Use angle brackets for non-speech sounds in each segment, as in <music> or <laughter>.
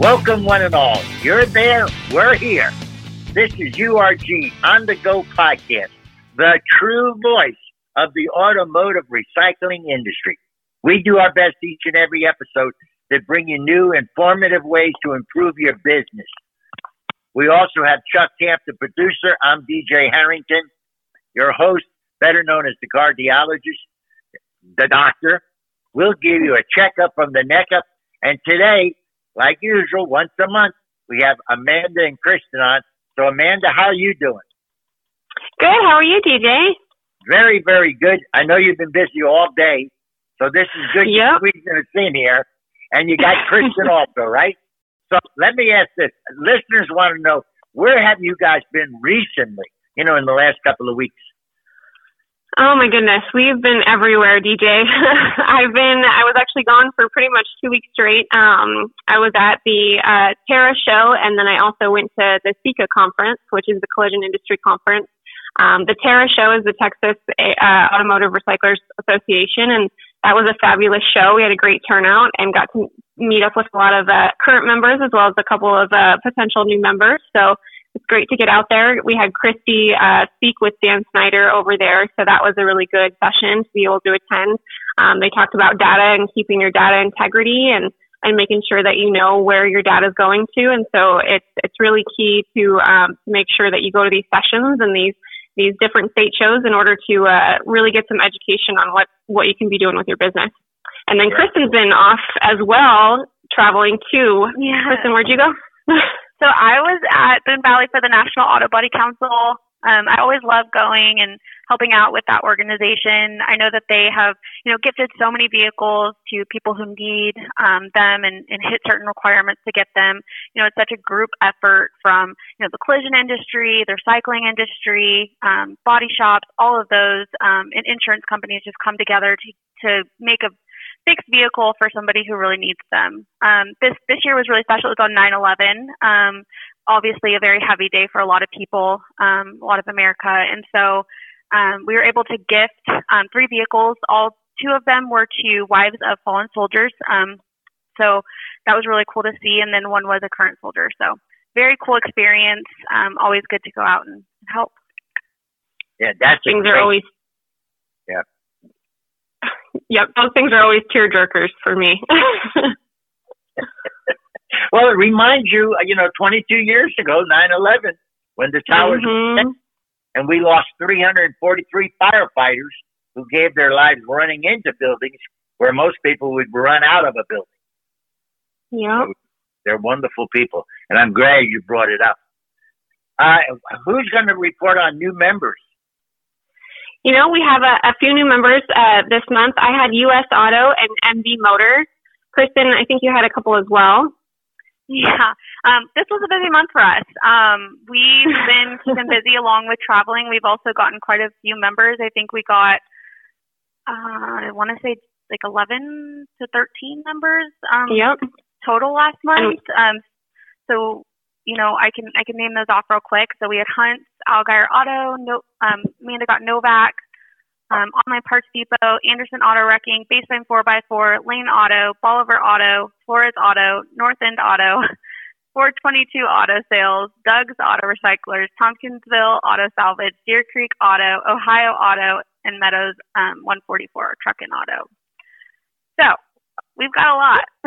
Welcome, one and all. You're there, we're here. This is URG On the Go podcast, the true voice of the automotive recycling industry. We do our best each and every episode to bring you new, informative ways to improve your business. We also have Chuck Camp, the producer. I'm DJ Harrington, your host, better known as the cardiologist, the doctor. We'll give you a checkup from the neck up. And today, like usual, once a month, we have Amanda and Kristen on. So, Amanda, how are you doing? Good. How are you, DJ? Very, very good. I know you've been busy all day, so this is good. Yep. You're squeezing us in here, and you got Kristen <laughs> also, right? So let me ask this: listeners want to know where have you guys been recently? You know, in the last couple of weeks. Oh my goodness, we've been everywhere, DJ. <laughs> I've been, I was actually gone for pretty much two weeks straight. Um, I was at the uh, TARA show, and then I also went to the SICA conference, which is the Collision Industry Conference. Um, the TARA show is the Texas uh, Automotive Recyclers Association, and that was a fabulous show. We had a great turnout and got to meet up with a lot of uh, current members as well as a couple of uh, potential new members. So it's great to get out there. We had Christy uh, speak with Dan Snyder over there, so that was a really good session to be able to attend. Um, they talked about data and keeping your data integrity and and making sure that you know where your data is going to. And so it's it's really key to um, make sure that you go to these sessions and these these different state shows in order to uh, really get some education on what what you can be doing with your business. And then yeah. Kristen's been off as well, traveling too. Yeah. Kristen, where'd you go? <laughs> So I was at Boone Valley for the National Auto Body Council. Um, I always love going and helping out with that organization. I know that they have, you know, gifted so many vehicles to people who need um, them and, and hit certain requirements to get them. You know, it's such a group effort from, you know, the collision industry, the recycling industry, um, body shops, all of those, um, and insurance companies just come together to to make a fixed vehicle for somebody who really needs them. Um, this this year was really special. It was on 9/11. Um, obviously, a very heavy day for a lot of people, um, a lot of America, and so um, we were able to gift um, three vehicles. All two of them were to wives of fallen soldiers. Um, so that was really cool to see. And then one was a current soldier. So very cool experience. always good to go out and help. Yeah, that's things great, are always yeah yep, those things are always tear jerkers for me. <laughs> well, it reminds you, you know, 22 years ago, 9/11, when the towers mm-hmm. and we lost 343 firefighters who gave their lives running into buildings where most people would run out of a building. Yeah. they're wonderful people, and I'm glad you brought it up. Uh, who's going to report on new members? You know, we have a, a few new members uh, this month. I had U.S. Auto and MV Motor. Kristen, I think you had a couple as well. Yeah, um, this was a busy month for us. Um, we've <laughs> been keeping busy along with traveling. We've also gotten quite a few members. I think we got, uh, I want to say like 11 to 13 members um, yep. total last month. Um, so you know, I can I can name those off real quick. So we had Hunt, Algeier Auto, no, um, Amanda got Novak, um, Online Parts Depot, Anderson Auto Wrecking, Baseline 4x4, Lane Auto, Bolivar Auto, Flores Auto, North End Auto, <laughs> 422 Auto Sales, Doug's Auto Recyclers, Tompkinsville Auto Salvage, Deer Creek Auto, Ohio Auto, and Meadows um, 144 Truck and Auto. So we've got a lot. <laughs>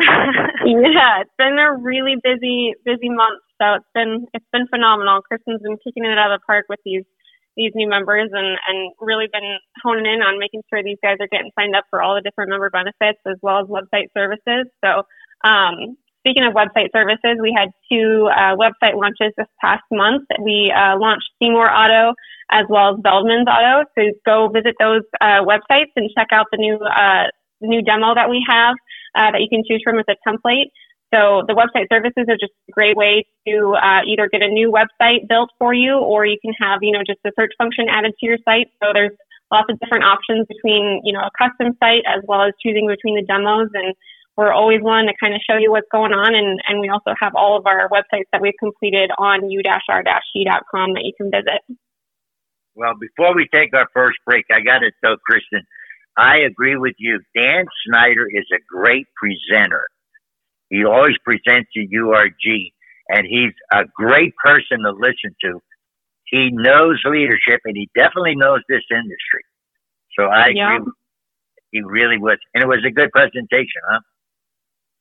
yeah, it's been a really busy, busy month so it's been it's been phenomenal. Kristen's been kicking it out of the park with these these new members and and really been honing in on making sure these guys are getting signed up for all the different member benefits as well as website services. So um, speaking of website services, we had two uh, website launches this past month. We uh, launched Seymour Auto as well as Beldman's Auto. So go visit those uh, websites and check out the new uh, new demo that we have uh, that you can choose from as a template. So the website services are just a great way to uh, either get a new website built for you, or you can have you know just a search function added to your site. So there's lots of different options between you know a custom site as well as choosing between the demos and we're always willing to kind of show you what's going on and, and we also have all of our websites that we've completed on u-r-g.com that you can visit. Well, before we take our first break, I got to tell Kristen, I agree with you. Dan Snyder is a great presenter. He always presents a URG, and he's a great person to listen to. He knows leadership, and he definitely knows this industry. So I yeah. agree. He really was, and it was a good presentation, huh?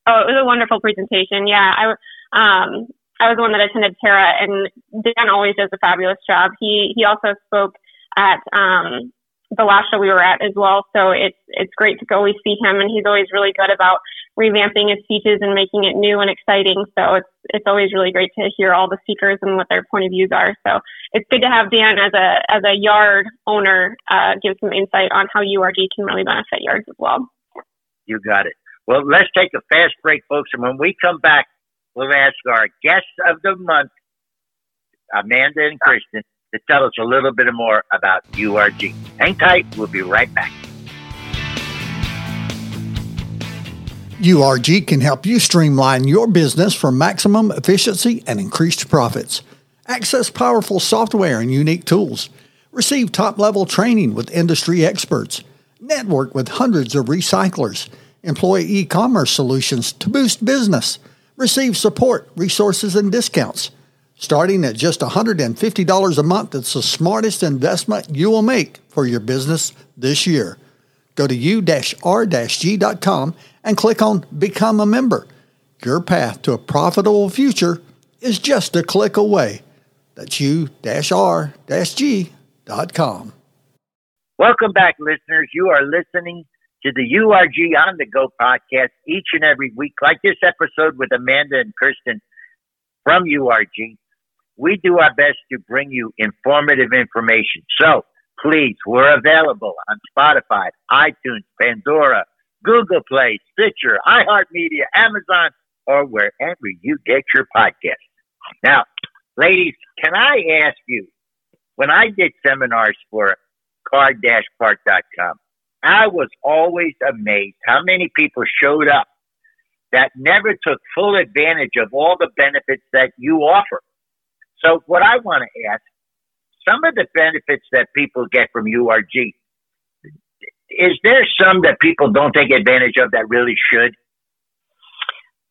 Oh, it was a wonderful presentation. Yeah, I um I was the one that attended Tara, and Dan always does a fabulous job. He he also spoke at um the last show we were at as well. So it's it's great to always see him, and he's always really good about revamping his speeches and making it new and exciting. So it's it's always really great to hear all the speakers and what their point of views are. So it's good to have Dan as a as a yard owner uh, give some insight on how URG can really benefit yards as well. You got it. Well, let's take a fast break, folks, and when we come back, we'll ask our guests of the month, Amanda and Kristen, to tell us a little bit more about URG. Hang tight. We'll be right back. URG can help you streamline your business for maximum efficiency and increased profits. Access powerful software and unique tools. Receive top level training with industry experts. Network with hundreds of recyclers. Employ e commerce solutions to boost business. Receive support, resources, and discounts. Starting at just $150 a month, it's the smartest investment you will make for your business this year. Go to u-r-g.com and click on Become a Member. Your path to a profitable future is just a click away. That's u-r-g.com. Welcome back, listeners. You are listening to the URG on the Go podcast each and every week, like this episode with Amanda and Kristen from URG. We do our best to bring you informative information. So please, we're available on Spotify, iTunes, Pandora, Google Play, Stitcher, iHeartMedia, Amazon, or wherever you get your podcast. Now, ladies, can I ask you, when I did seminars for car-part.com, I was always amazed how many people showed up that never took full advantage of all the benefits that you offer. So what I want to ask, some of the benefits that people get from URG, is there some that people don't take advantage of that really should?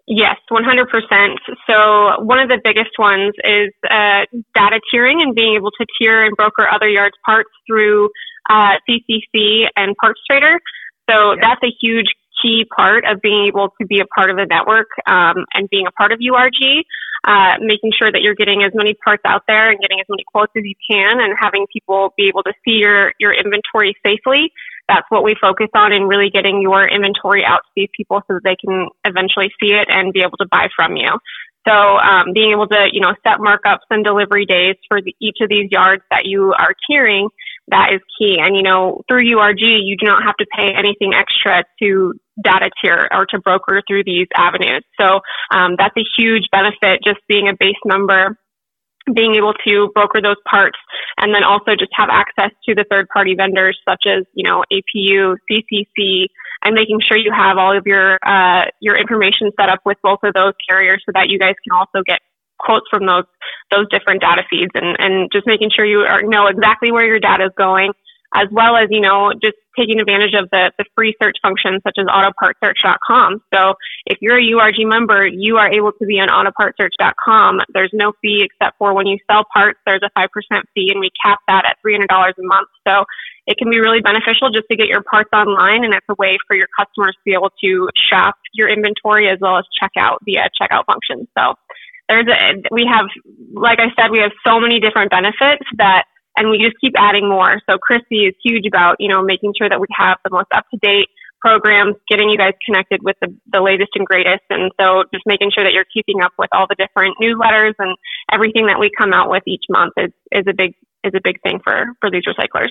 Yes, 100%. So one of the biggest ones is uh, data tiering and being able to tier and broker other yards parts through uh, CCC and PartsTrader. So yeah. that's a huge key part of being able to be a part of the network um, and being a part of URG. Uh, making sure that you're getting as many parts out there and getting as many quotes as you can, and having people be able to see your your inventory safely that's what we focus on in really getting your inventory out to these people so that they can eventually see it and be able to buy from you. So um, being able to, you know, set markups and delivery days for the, each of these yards that you are tiering, that is key. And, you know, through URG, you do not have to pay anything extra to data tier or to broker through these avenues. So um, that's a huge benefit just being a base member being able to broker those parts and then also just have access to the third party vendors such as, you know, APU, CCC, and making sure you have all of your, uh, your information set up with both of those carriers so that you guys can also get quotes from those, those different data feeds and, and just making sure you are, know exactly where your data is going as well as, you know, just taking advantage of the, the free search functions such as autopartsearch.com. So if you're a URG member, you are able to be on autopartsearch.com. There's no fee except for when you sell parts, there's a 5% fee and we cap that at $300 a month. So it can be really beneficial just to get your parts online and it's a way for your customers to be able to shop your inventory as well as check out via checkout functions. So there's a, we have, like I said, we have so many different benefits that and we just keep adding more. So Christy is huge about, you know, making sure that we have the most up to date programs, getting you guys connected with the, the latest and greatest. And so just making sure that you're keeping up with all the different newsletters and everything that we come out with each month is, is a big, is a big thing for, for these recyclers.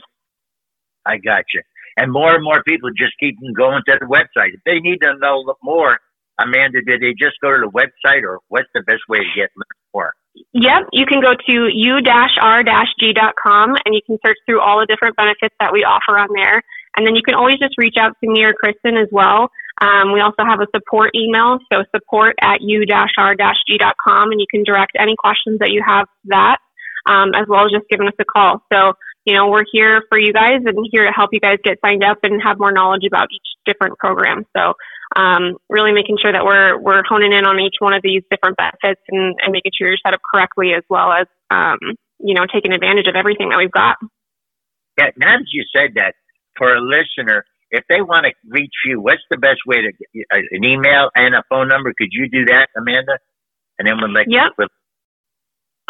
I got you. And more and more people just keep going to the website. If they need to know more, Amanda, did they just go to the website or what's the best way to get more? Yep, you can go to u-r-g.com and you can search through all the different benefits that we offer on there. And then you can always just reach out to me or Kristen as well. Um, we also have a support email, so support at u-r-g.com, and you can direct any questions that you have to that, um, as well as just giving us a call. So, you know, we're here for you guys and here to help you guys get signed up and have more knowledge about each different program. So um, really making sure that we're we're honing in on each one of these different benefits and, and making sure you're set up correctly as well as um, you know taking advantage of everything that we've got. Yeah, now that you said that, for a listener, if they want to reach you, what's the best way to get uh, an email and a phone number? Could you do that, Amanda? And then we'll let yep. you.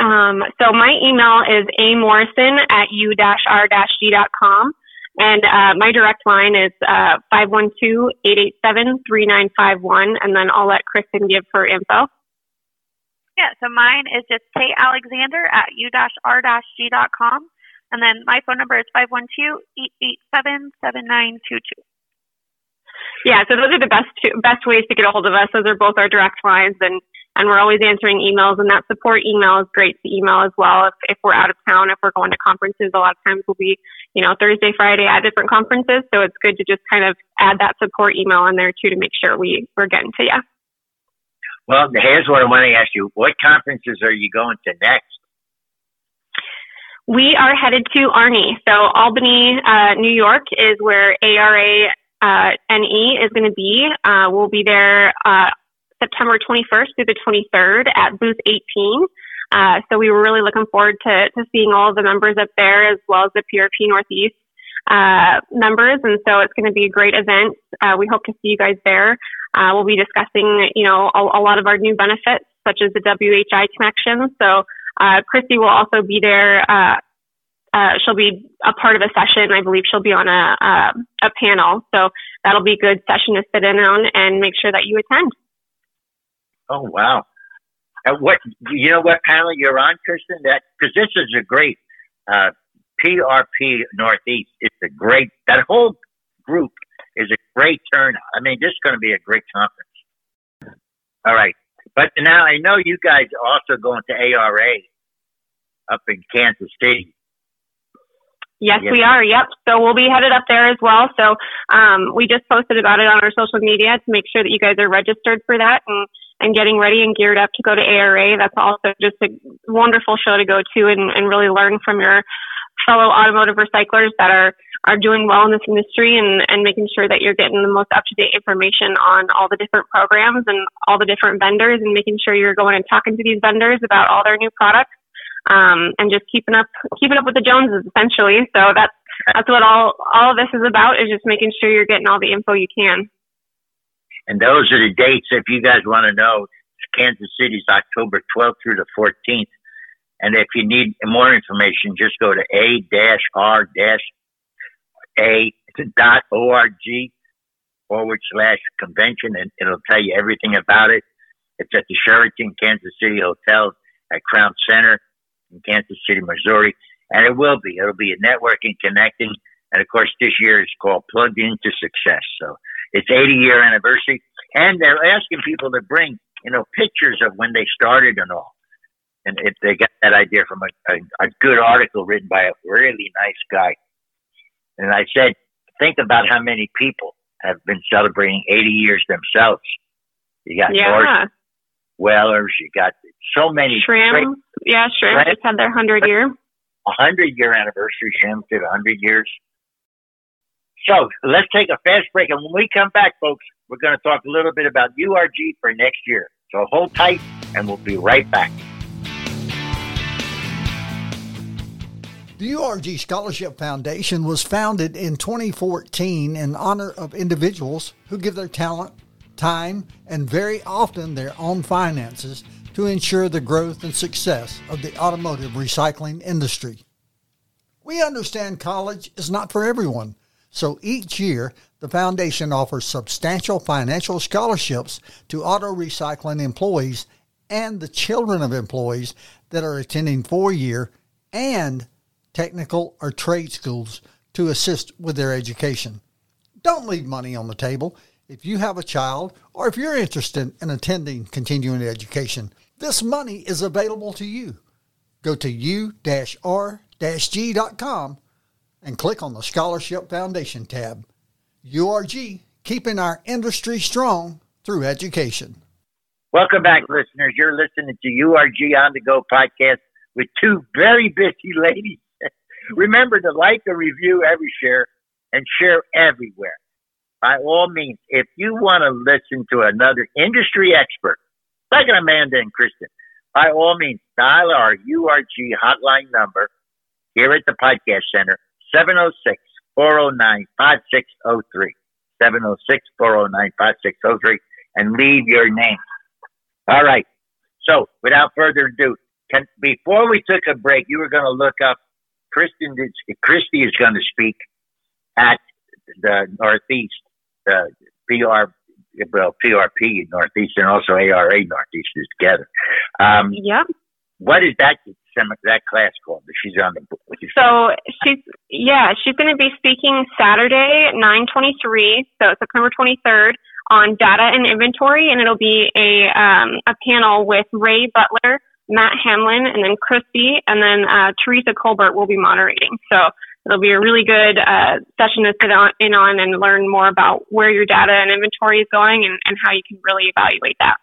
Um, so my email is a morrison at u-r-g.com. And uh, my direct line is uh, 512-887-3951. And then I'll let Kristen give her info. Yeah, so mine is just Alexander at u-r-g.com. And then my phone number is 512-887-7922. Yeah, so those are the best two, best ways to get a hold of us. Those are both our direct lines, and and we're always answering emails. And that support email is great to email as well. If if we're out of town, if we're going to conferences, a lot of times we'll be you know Thursday, Friday at different conferences. So it's good to just kind of add that support email in there too to make sure we we're getting to you. Well, here's what I want to ask you: What conferences are you going to next? We are headed to Arnie. So Albany, uh, New York is where ARA uh, NE is going to be. Uh, we'll be there uh, September 21st through the 23rd at booth 18. Uh, so we were really looking forward to, to seeing all of the members up there as well as the PRP Northeast uh, members. And so it's going to be a great event. Uh, we hope to see you guys there. Uh, we'll be discussing, you know, a, a, lot of our new benefits, such as the WHI connection. So uh, Christy will also be there. Uh, she'll be a part of a session. I believe she'll be on a, a, a panel. So that'll be a good session to sit in on and make sure that you attend. Oh wow! Uh, what you know? What panel you're on, Kristen? That because this is a great uh, PRP Northeast. It's a great that whole group is a great turnout. I mean, this is going to be a great conference. All right, but now I know you guys are also going to ARA up in Kansas City. Yes, we are. Yep. So we'll be headed up there as well. So um, we just posted about it on our social media to make sure that you guys are registered for that and and getting ready and geared up to go to ARA. That's also just a wonderful show to go to and, and really learn from your fellow automotive recyclers that are are doing well in this industry and, and making sure that you're getting the most up to date information on all the different programs and all the different vendors and making sure you're going and talking to these vendors about all their new products um, and just keeping up keeping up with the Joneses essentially. So that's that's what all all of this is about is just making sure you're getting all the info you can. And those are the dates if you guys want to know. Kansas City's October 12th through the 14th. And if you need more information, just go to a r a dot org forward slash convention and it'll tell you everything about it. It's at the Sheraton Kansas City Hotel at Crown Center in Kansas City, Missouri. And it will be. It'll be a networking, connecting. And of course, this year is called Plugged Into Success. So it's 80 year anniversary. And they're asking people to bring, you know, pictures of when they started and all. And if they got that idea from a, a, a good article written by a really nice guy. And I said, think about how many people have been celebrating 80 years themselves. You got yeah. North Wellers, you got so many. Shrimp. Yeah, Shrimp just had their 100 year. 100 year anniversary. Shrimp did 100 years. So let's take a fast break. And when we come back, folks, we're going to talk a little bit about URG for next year. So hold tight and we'll be right back. The URG Scholarship Foundation was founded in 2014 in honor of individuals who give their talent, time, and very often their own finances to ensure the growth and success of the automotive recycling industry. We understand college is not for everyone, so each year the foundation offers substantial financial scholarships to auto recycling employees and the children of employees that are attending four year and technical or trade schools to assist with their education. Don't leave money on the table. If you have a child or if you're interested in attending continuing education, this money is available to you. Go to u-r-g.com and click on the Scholarship Foundation tab. URG, keeping our industry strong through education. Welcome back, listeners. You're listening to URG On The Go podcast with two very busy <laughs> ladies. Remember to like and review every share and share everywhere. by all means, if you want to listen to another industry expert, like Amanda and Kristen, by all means, dial our URG hotline number here at the Podcast Center, 706 409 5603. 706 409 5603, and leave your name. All right. So, without further ado, can, before we took a break, you were going to look up Kristen. Christy is going to speak at the Northeast, the PR, well, PRP Northeast, and also ARA Northeast is together. Um, yep. What is that that class called? She's on the. So she's yeah, she's going to be speaking Saturday, nine twenty three, so September twenty third, on data and inventory, and it'll be a um, a panel with Ray Butler Matt Hamlin, and then Christy, and then uh, Teresa Colbert will be moderating. So it'll be a really good uh, session to sit on, in on and learn more about where your data and inventory is going and, and how you can really evaluate that.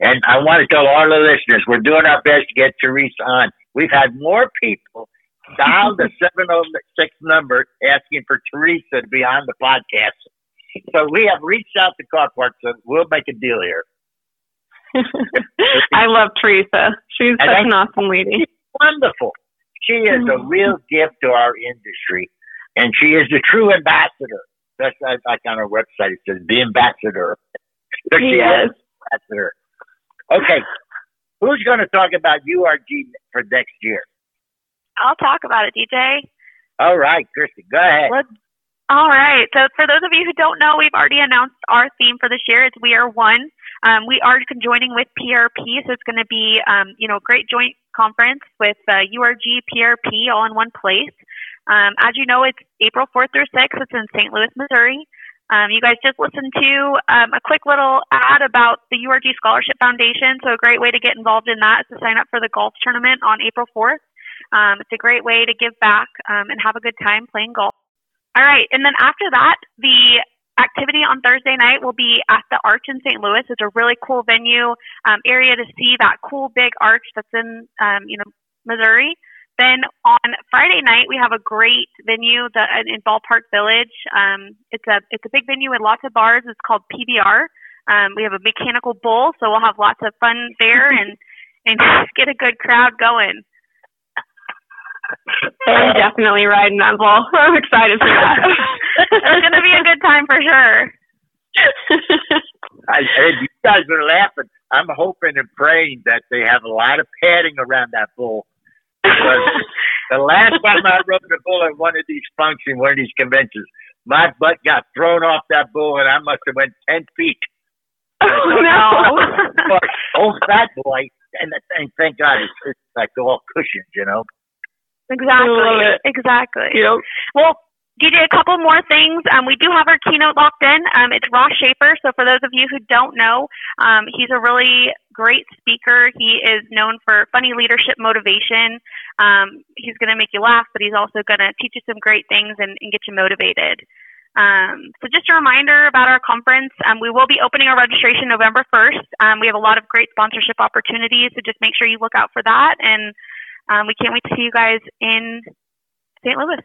And I want to tell all the listeners, we're doing our best to get Teresa on. We've had more people dial the <laughs> 706 number asking for Teresa to be on the podcast. So we have reached out to Car-Part, so we'll make a deal here. <laughs> I love Teresa. She's such an awesome lady. Wonderful. She is a mm-hmm. real gift to our industry, and she is the true ambassador. That's like on our website. It says the ambassador. So she yes. is ambassador. Okay, who's going to talk about URG for next year? I'll talk about it, DJ. All right, Christy, go ahead. Let's all right. So for those of you who don't know, we've already announced our theme for this year. It's We Are One. Um, we are conjoining with PRP, so it's going to be, um, you know, a great joint conference with uh, URG, PRP, all in one place. Um, as you know, it's April 4th through 6th. It's in St. Louis, Missouri. Um, you guys just listened to um, a quick little ad about the URG Scholarship Foundation. So a great way to get involved in that is to sign up for the golf tournament on April 4th. Um, it's a great way to give back um, and have a good time playing golf. All right. And then after that, the activity on Thursday night will be at the Arch in St. Louis. It's a really cool venue um, area to see that cool big arch that's in, um, you know, Missouri. Then on Friday night we have a great venue that in Ballpark Village. Um, it's a it's a big venue with lots of bars. It's called PBR. Um, we have a mechanical bull, so we'll have lots of fun there and and <laughs> get a good crowd going. I'm definitely riding that bull. <laughs> I'm excited for that. <laughs> it's going to be a good time for sure. I said you guys are laughing. I'm hoping and praying that they have a lot of padding around that bull. Because the last time I rode a bull at one of these functions, one of these conventions, my butt got thrown off that bull and I must have went ten feet. Oh no! Old fat boy, and, and thank God it's, it's like all cushions, you know. Exactly. Exactly. Yep. Well, DJ, a couple more things. Um, we do have our keynote locked in. Um, it's Ross Schafer. So for those of you who don't know, um, he's a really great speaker. He is known for funny leadership motivation. Um, he's going to make you laugh, but he's also going to teach you some great things and, and get you motivated. Um, so just a reminder about our conference. Um, we will be opening our registration November 1st. Um, we have a lot of great sponsorship opportunities, so just make sure you look out for that. And um, we can't wait to see you guys in St. Louis.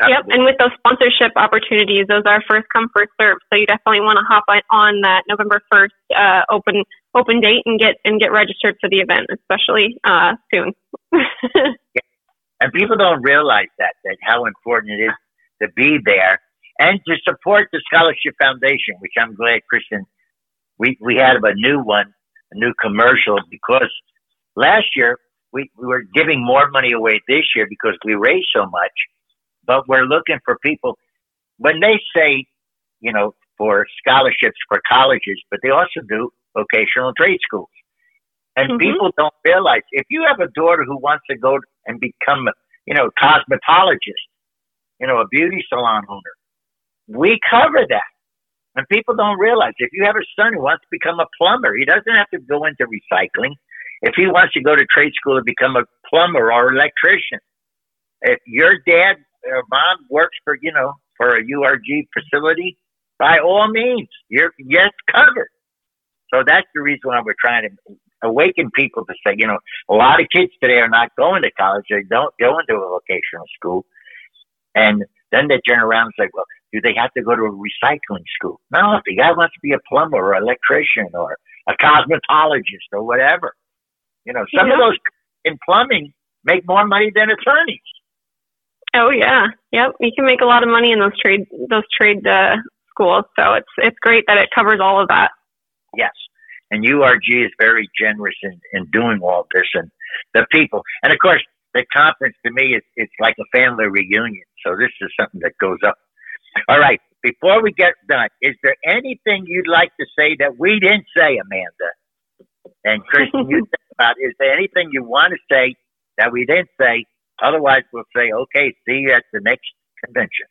Absolutely. Yep, and with those sponsorship opportunities, those are first come first serve. So you definitely want to hop on that November first uh, open open date and get and get registered for the event, especially uh, soon. <laughs> And people don't realize that that how important it is to be there and to support the Scholarship Foundation, which I'm glad, Kristen, we we had a new one, a new commercial because last year we, we were giving more money away this year because we raised so much, but we're looking for people when they say, you know, for scholarships for colleges, but they also do vocational trade schools. And mm-hmm. people don't realize if you have a daughter who wants to go and become, you know, cosmetologist, you know, a beauty salon owner, we cover that. And people don't realize if you have a son who wants to become a plumber, he doesn't have to go into recycling. If he wants to go to trade school and become a plumber or electrician, if your dad or mom works for, you know, for a URG facility, by all means, you're yes covered. So that's the reason why we're trying to awaken people to say, you know, a lot of kids today are not going to college. They don't go into a vocational school. And then they turn around and say, well, do they have to go to a recycling school? No, if the guy wants to be a plumber or electrician or a cosmetologist or whatever, you know, some yeah. of those in plumbing make more money than attorneys. Oh yeah, yep. You can make a lot of money in those trade those trade uh, schools. So it's it's great that it covers all of that. Yes, and URG is very generous in in doing all this, and the people, and of course the conference to me is it's like a family reunion. So this is something that goes up. All right, before we get done, is there anything you'd like to say that we didn't say, Amanda? And Kristen, you <laughs> think about is there anything you want to say that we didn't say Otherwise, we'll say, okay, see you at the next convention.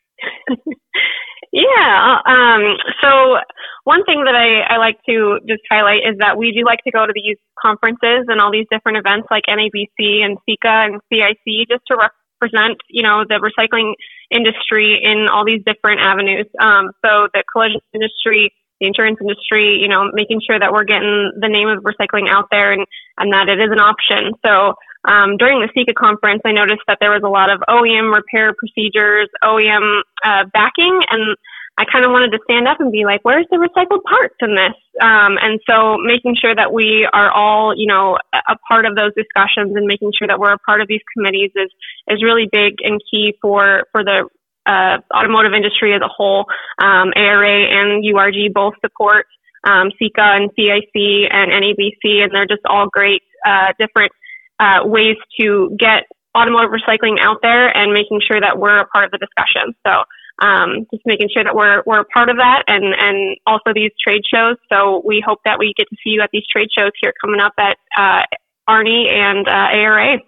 <laughs> yeah. Um, so one thing that I, I like to just highlight is that we do like to go to these conferences and all these different events like NABC and SECA and CIC just to represent, you know, the recycling industry in all these different avenues. Um, so the collision industry, the insurance industry, you know, making sure that we're getting the name of recycling out there and, and that it is an option. So um, during the SECA conference, I noticed that there was a lot of OEM repair procedures, OEM uh, backing, and I kind of wanted to stand up and be like, where's the recycled parts in this? Um, and so making sure that we are all, you know, a part of those discussions and making sure that we're a part of these committees is, is really big and key for, for the uh, automotive industry as a whole. Um, ARA and URG both support um, SECA and CIC and NABC, and they're just all great uh, different uh, ways to get automotive recycling out there and making sure that we're a part of the discussion. So um, just making sure that we're we're a part of that and and also these trade shows. So we hope that we get to see you at these trade shows here coming up at uh, ARNI and uh, ARA.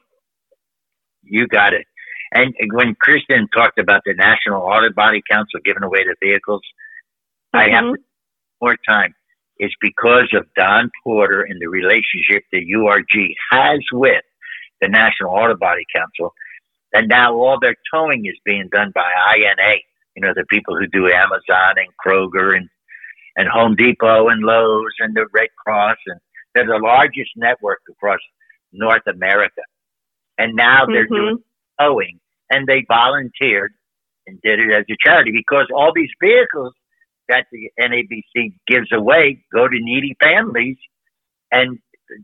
You got it. And when Kristen talked about the National Auto Body Council giving away the vehicles, mm-hmm. I have mm-hmm. more time is because of Don Porter and the relationship that URG has with the National Auto Body Council. And now all their towing is being done by INA, you know, the people who do Amazon and Kroger and, and Home Depot and Lowe's and the Red Cross. And they're the largest network across North America. And now they're mm-hmm. doing towing and they volunteered and did it as a charity because all these vehicles that the NABC gives away go to needy families. And,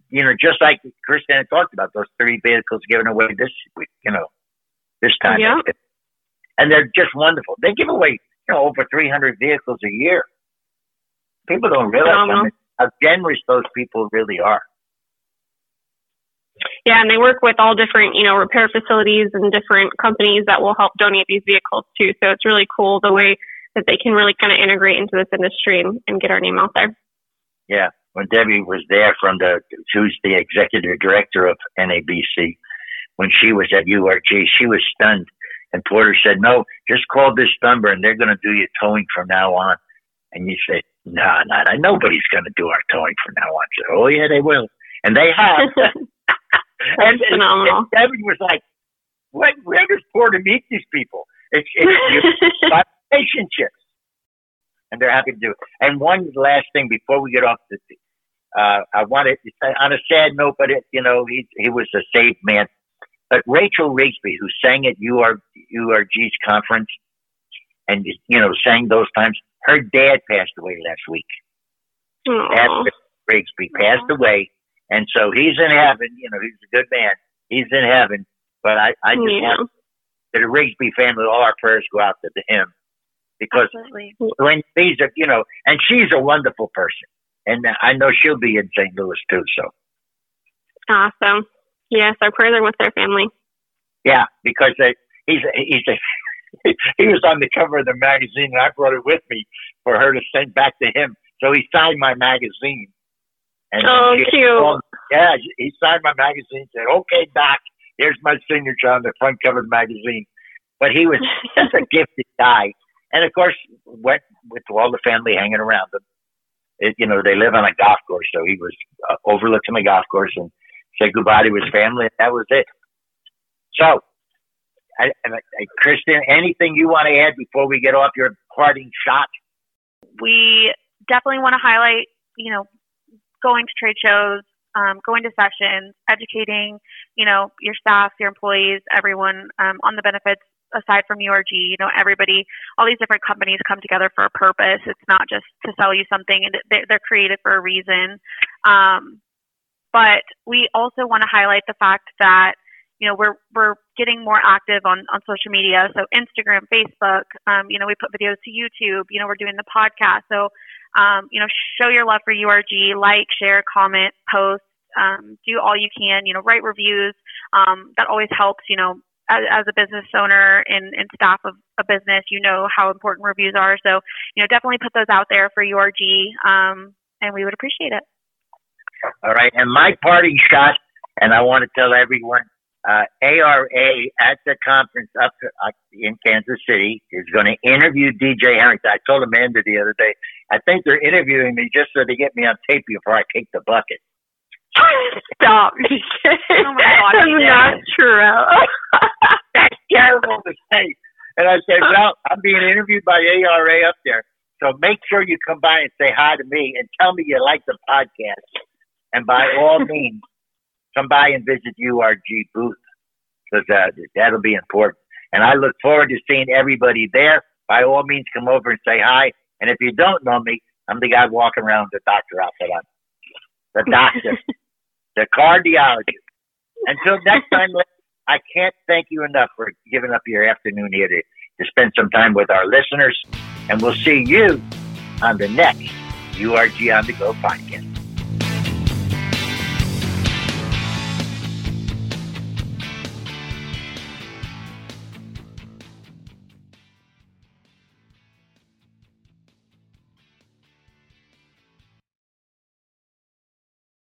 you know, just like Kristen talked about, those three vehicles given away this week, you know, this time. Yeah. And they're just wonderful. They give away, you know, over 300 vehicles a year. People don't realize how generous those people really are. Yeah, and they work with all different, you know, repair facilities and different companies that will help donate these vehicles too. So it's really cool the way that they can really kind of integrate into this industry and, and get our name out there. Yeah. When Debbie was there from the, who's the executive director of NABC, when she was at URG, she was stunned. And Porter said, no, just call this number and they're going to do your towing from now on. And you said, no, nah, no, nah, nobody's going to do our towing from now on. said, oh, yeah, they will. And they have. <laughs> <laughs> and, phenomenal. And Debbie was like, what, where does Porter meet these people? It's, it's, you, <laughs> relationships. And they're happy to do it. And one last thing before we get off the, uh, I wanted, on a sad note, but it, you know, he, he was a saved man. But Rachel Rigsby, who sang at UR, URG's conference and, you know, sang those times, her dad passed away last week. After Rigsby passed away. And so he's in heaven. You know, he's a good man. He's in heaven. But I, I just yeah. want that the Rigsby family, all our prayers go out to him because Absolutely. when these are, you know, and she's a wonderful person, and I know she'll be in St. Louis too. So awesome! Yes, our prayers are with their family. Yeah, because they, he's a, he's a, <laughs> he was on the cover of the magazine, and I brought it with me for her to send back to him. So he signed my magazine. And oh, cute! yeah, he signed my magazine. Said, "Okay, Doc, here's my signature on the front cover of the magazine." But he was <laughs> such a gifted guy and of course, went with all the family hanging around them. It, you know, they live on a golf course, so he was uh, overlooking the golf course and said goodbye to his family. And that was it. So, I, I, Kristen, anything you want to add before we get off your parting shot? We definitely want to highlight, you know, going to trade shows, um, going to sessions, educating, you know, your staff, your employees, everyone um, on the benefits aside from URG, you know, everybody, all these different companies come together for a purpose. It's not just to sell you something, and they're, they're created for a reason. Um, but we also want to highlight the fact that you know we're we're getting more active on on social media so instagram facebook um, you know we put videos to youtube you know we're doing the podcast so um, you know show your love for urg like share comment post um, do all you can you know write reviews um, that always helps you know as, as a business owner and, and staff of a business you know how important reviews are so you know definitely put those out there for urg um, and we would appreciate it all right and my parting shot and i want to tell everyone uh, ARA at the conference up uh, in Kansas City is going to interview DJ Harrington. I told Amanda the other day, I think they're interviewing me just so they get me on tape before I kick the bucket. Stop. oh my God, That's not true. <laughs> That's terrible to say. And I said, well, I'm being interviewed by ARA up there. So make sure you come by and say hi to me and tell me you like the podcast. And by all <laughs> means, come by and visit URG booth because uh, that'll be important. And I look forward to seeing everybody there. By all means, come over and say hi. And if you don't know me, I'm the guy walking around with the doctor outfit on. The doctor, <laughs> the cardiologist. Until next time, I can't thank you enough for giving up your afternoon here to, to spend some time with our listeners. And we'll see you on the next URG on the Go podcast.